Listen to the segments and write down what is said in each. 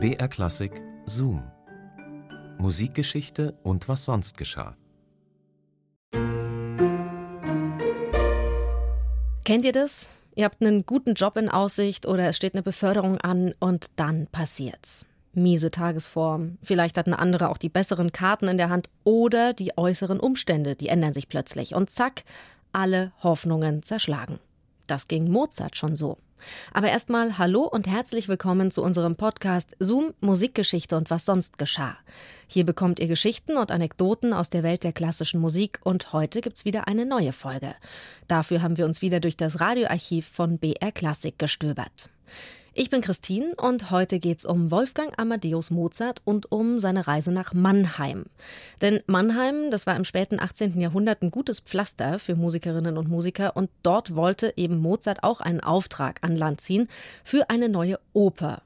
BR Klassik Zoom. Musikgeschichte und was sonst geschah. Kennt ihr das? Ihr habt einen guten Job in Aussicht oder es steht eine Beförderung an und dann passiert's. Miese Tagesform, vielleicht hat eine andere auch die besseren Karten in der Hand oder die äußeren Umstände, die ändern sich plötzlich und zack, alle Hoffnungen zerschlagen. Das ging Mozart schon so. Aber erstmal hallo und herzlich willkommen zu unserem Podcast Zoom Musikgeschichte und was sonst geschah. Hier bekommt ihr Geschichten und Anekdoten aus der Welt der klassischen Musik und heute gibt's wieder eine neue Folge. Dafür haben wir uns wieder durch das Radioarchiv von BR Klassik gestöbert. Ich bin Christine und heute geht's um Wolfgang Amadeus Mozart und um seine Reise nach Mannheim. Denn Mannheim, das war im späten 18. Jahrhundert ein gutes Pflaster für Musikerinnen und Musiker und dort wollte eben Mozart auch einen Auftrag an Land ziehen für eine neue Oper.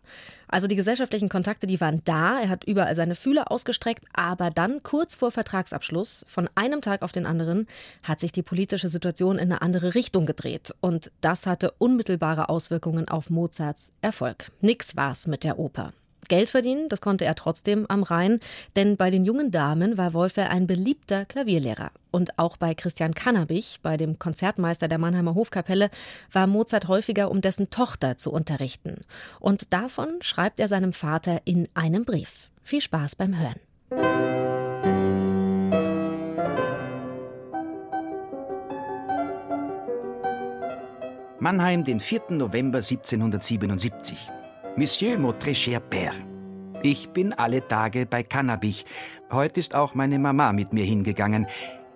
Also die gesellschaftlichen Kontakte, die waren da. Er hat überall seine Fühler ausgestreckt. Aber dann, kurz vor Vertragsabschluss, von einem Tag auf den anderen, hat sich die politische Situation in eine andere Richtung gedreht. Und das hatte unmittelbare Auswirkungen auf Mozarts Erfolg. Nix war's mit der Oper. Geld verdienen, das konnte er trotzdem am Rhein, denn bei den jungen Damen war Wolfer ein beliebter Klavierlehrer. Und auch bei Christian Kannabich, bei dem Konzertmeister der Mannheimer Hofkapelle, war Mozart häufiger, um dessen Tochter zu unterrichten. Und davon schreibt er seinem Vater in einem Brief. Viel Spaß beim Hören. Mannheim, den 4. November 1777. Monsieur cher Père. Ich bin alle Tage bei Kannabich. Heute ist auch meine Mama mit mir hingegangen.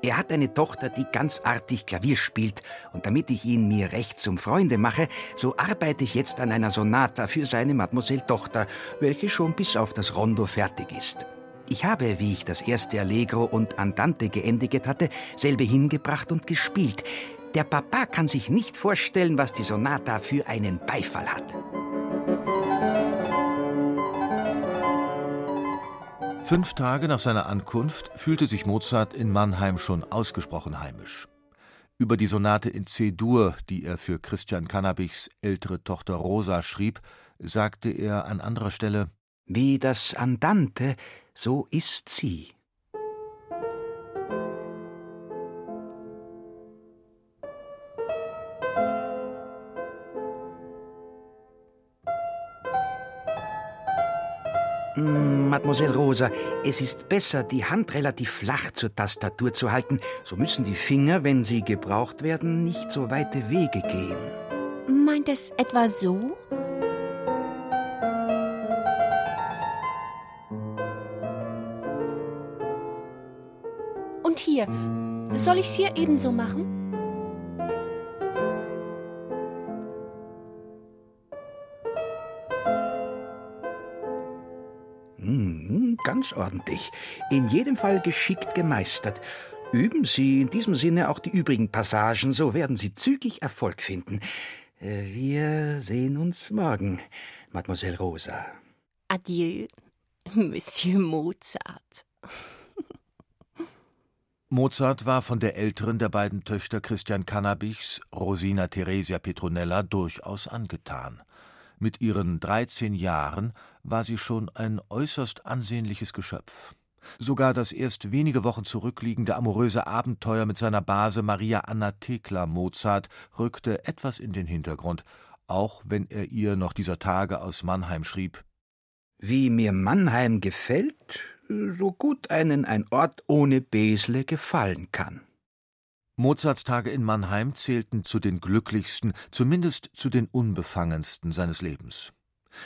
Er hat eine Tochter, die ganz artig Klavier spielt, und damit ich ihn mir recht zum Freunde mache, so arbeite ich jetzt an einer Sonata für seine Mademoiselle Tochter, welche schon bis auf das Rondo fertig ist. Ich habe, wie ich das erste Allegro und Andante geendigt hatte, selbe hingebracht und gespielt. Der Papa kann sich nicht vorstellen, was die Sonata für einen Beifall hat. Fünf Tage nach seiner Ankunft fühlte sich Mozart in Mannheim schon ausgesprochen heimisch. Über die Sonate in C-Dur, die er für Christian Cannabichs ältere Tochter Rosa schrieb, sagte er an anderer Stelle: Wie das Andante, so ist sie. Mademoiselle Rosa, es ist besser, die Hand relativ flach zur Tastatur zu halten. So müssen die Finger, wenn sie gebraucht werden, nicht so weite Wege gehen. Meint es etwa so? Und hier, soll ich es hier ebenso machen? Ganz ordentlich. In jedem Fall geschickt gemeistert. Üben Sie in diesem Sinne auch die übrigen Passagen, so werden Sie zügig Erfolg finden. Äh, wir sehen uns morgen, Mademoiselle Rosa. Adieu, Monsieur Mozart. Mozart war von der älteren der beiden Töchter Christian Cannabichs, Rosina Theresia Petronella, durchaus angetan. Mit ihren 13 Jahren war sie schon ein äußerst ansehnliches Geschöpf. Sogar das erst wenige Wochen zurückliegende amoröse Abenteuer mit seiner Base Maria Anna Thekla Mozart rückte etwas in den Hintergrund, auch wenn er ihr noch dieser Tage aus Mannheim schrieb: Wie mir Mannheim gefällt, so gut einen ein Ort ohne Besle gefallen kann. Mozarts Tage in Mannheim zählten zu den glücklichsten, zumindest zu den unbefangensten seines Lebens.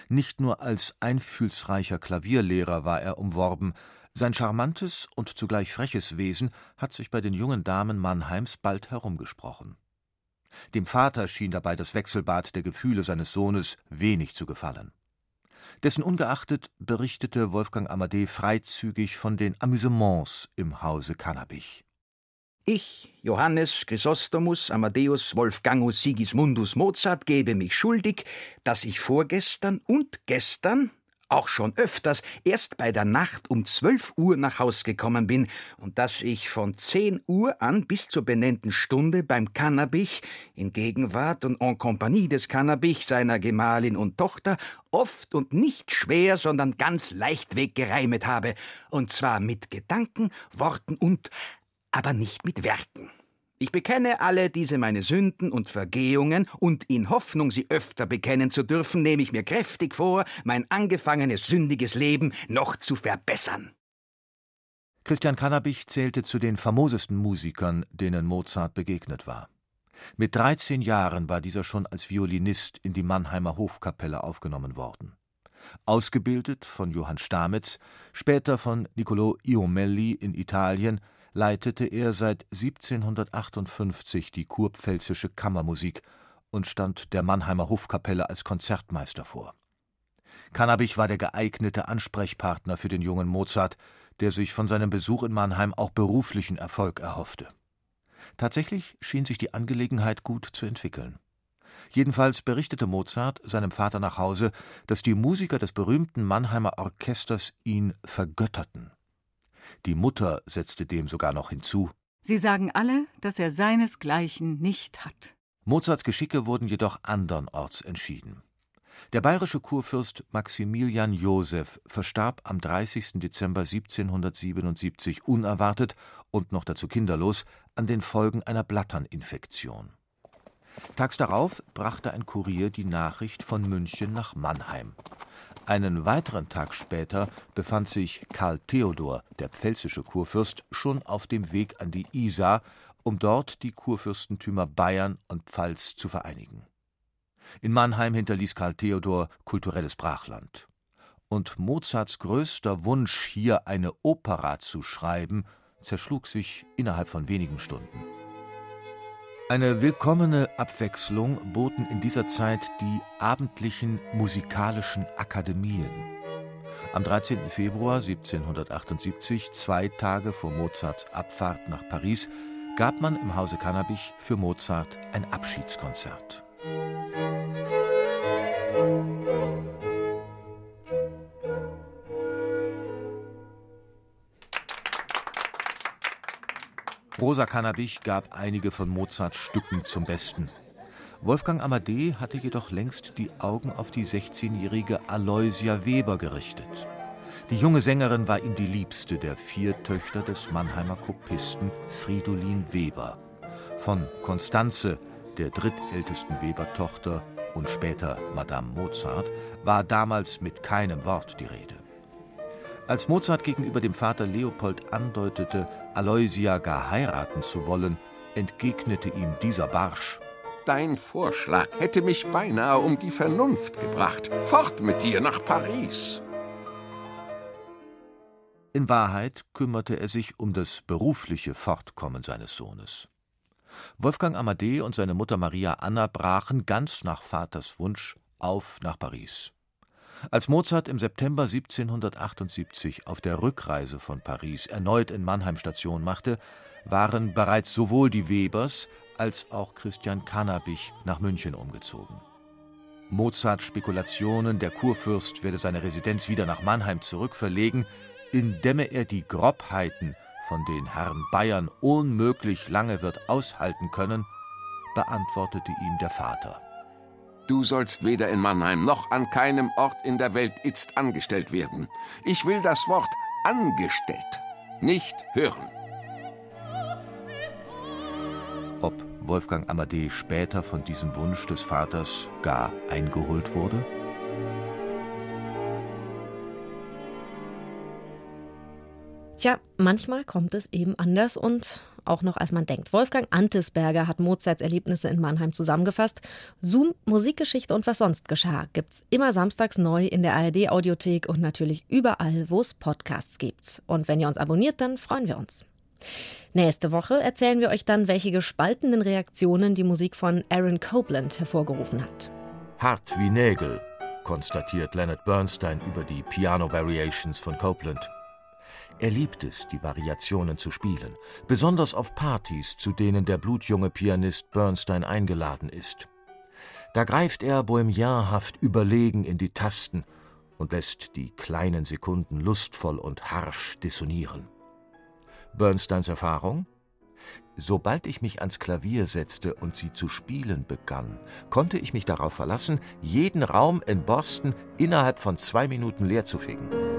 Nicht nur als einfühlsreicher Klavierlehrer war er umworben, sein charmantes und zugleich freches Wesen hat sich bei den jungen Damen Mannheims bald herumgesprochen. Dem Vater schien dabei das Wechselbad der Gefühle seines Sohnes wenig zu gefallen. Dessen ungeachtet berichtete Wolfgang Amadee freizügig von den Amüsements im Hause Kannabich. Ich, Johannes Chrysostomus Amadeus Wolfgangus Sigismundus Mozart, gebe mich schuldig, dass ich vorgestern und gestern auch schon öfters erst bei der Nacht um zwölf Uhr nach Haus gekommen bin und dass ich von zehn Uhr an bis zur benennten Stunde beim Kannabich in Gegenwart und en compagnie des Kannabich, seiner Gemahlin und Tochter oft und nicht schwer, sondern ganz leichtweg gereimet habe, und zwar mit Gedanken, Worten und aber nicht mit Werken. Ich bekenne alle diese meine Sünden und Vergehungen, und in Hoffnung, sie öfter bekennen zu dürfen, nehme ich mir kräftig vor, mein angefangenes sündiges Leben noch zu verbessern. Christian Kannabich zählte zu den famosesten Musikern, denen Mozart begegnet war. Mit 13 Jahren war dieser schon als Violinist in die Mannheimer Hofkapelle aufgenommen worden. Ausgebildet von Johann Stamitz, später von Niccolò Iomelli in Italien, leitete er seit 1758 die kurpfälzische Kammermusik und stand der Mannheimer Hofkapelle als Konzertmeister vor. Kannabich war der geeignete Ansprechpartner für den jungen Mozart, der sich von seinem Besuch in Mannheim auch beruflichen Erfolg erhoffte. Tatsächlich schien sich die Angelegenheit gut zu entwickeln. Jedenfalls berichtete Mozart seinem Vater nach Hause, dass die Musiker des berühmten Mannheimer Orchesters ihn vergötterten. Die Mutter setzte dem sogar noch hinzu Sie sagen alle, dass er seinesgleichen nicht hat. Mozarts Geschicke wurden jedoch andernorts entschieden. Der bayerische Kurfürst Maximilian Joseph verstarb am 30. Dezember 1777 unerwartet und noch dazu kinderlos an den Folgen einer Blatterninfektion. Tags darauf brachte ein Kurier die Nachricht von München nach Mannheim. Einen weiteren Tag später befand sich Karl Theodor, der pfälzische Kurfürst, schon auf dem Weg an die Isar, um dort die Kurfürstentümer Bayern und Pfalz zu vereinigen. In Mannheim hinterließ Karl Theodor kulturelles Brachland. Und Mozarts größter Wunsch, hier eine Opera zu schreiben, zerschlug sich innerhalb von wenigen Stunden. Eine willkommene Abwechslung boten in dieser Zeit die abendlichen musikalischen Akademien. Am 13. Februar 1778, zwei Tage vor Mozarts Abfahrt nach Paris, gab man im Hause Kannabich für Mozart ein Abschiedskonzert. Rosa Kannabich gab einige von Mozarts Stücken zum Besten. Wolfgang Amadee hatte jedoch längst die Augen auf die 16-jährige Aloysia Weber gerichtet. Die junge Sängerin war ihm die liebste der vier Töchter des Mannheimer Kopisten Fridolin Weber. Von Konstanze, der drittältesten Weber-Tochter und später Madame Mozart, war damals mit keinem Wort die Rede. Als Mozart gegenüber dem Vater Leopold andeutete, Aloysia gar heiraten zu wollen, entgegnete ihm dieser barsch: Dein Vorschlag hätte mich beinahe um die Vernunft gebracht. Fort mit dir nach Paris. In Wahrheit kümmerte er sich um das berufliche Fortkommen seines Sohnes. Wolfgang Amadee und seine Mutter Maria Anna brachen ganz nach Vaters Wunsch auf nach Paris. Als Mozart im September 1778 auf der Rückreise von Paris erneut in Mannheim Station machte, waren bereits sowohl die Webers als auch Christian Kannabich nach München umgezogen. Mozarts Spekulationen, der Kurfürst werde seine Residenz wieder nach Mannheim zurückverlegen, indämme er die Grobheiten, von den Herrn Bayern unmöglich lange wird aushalten können, beantwortete ihm der Vater. Du sollst weder in Mannheim noch an keinem Ort in der Welt itzt angestellt werden. Ich will das Wort angestellt nicht hören. Ob Wolfgang Amadee später von diesem Wunsch des Vaters gar eingeholt wurde? Tja, manchmal kommt es eben anders und auch noch als man denkt. Wolfgang Antesberger hat Mozarts Erlebnisse in Mannheim zusammengefasst. Zoom, Musikgeschichte und was sonst geschah gibt's immer samstags neu in der ARD Audiothek und natürlich überall, wo es Podcasts gibt. Und wenn ihr uns abonniert, dann freuen wir uns. Nächste Woche erzählen wir euch dann, welche gespaltenen Reaktionen die Musik von Aaron Copland hervorgerufen hat. Hart wie Nägel, konstatiert Leonard Bernstein über die Piano Variations von Copland. Er liebt es, die Variationen zu spielen, besonders auf Partys, zu denen der blutjunge Pianist Bernstein eingeladen ist. Da greift er bohemianhaft überlegen in die Tasten und lässt die kleinen Sekunden lustvoll und harsch dissonieren. Bernsteins Erfahrung? Sobald ich mich ans Klavier setzte und sie zu spielen begann, konnte ich mich darauf verlassen, jeden Raum in Boston innerhalb von zwei Minuten leer zu fegen.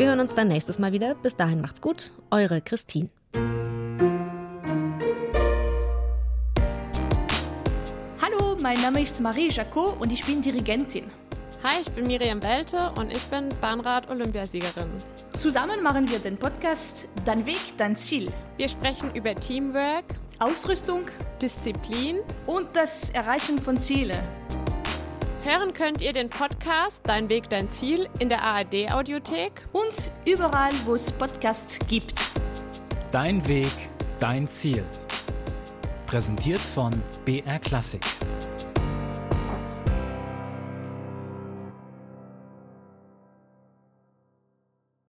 Wir hören uns dann nächstes Mal wieder. Bis dahin macht's gut. Eure Christine. Hallo, mein Name ist Marie Jacot und ich bin Dirigentin. Hi, ich bin Miriam Welte und ich bin Bahnrad-Olympiasiegerin. Zusammen machen wir den Podcast Dein Weg, dein Ziel. Wir sprechen über Teamwork, Ausrüstung Disziplin und das Erreichen von Zielen. Hören könnt ihr den Podcast Dein Weg, dein Ziel in der ARD-Audiothek und überall, wo es Podcasts gibt. Dein Weg, dein Ziel. Präsentiert von BR Klassik.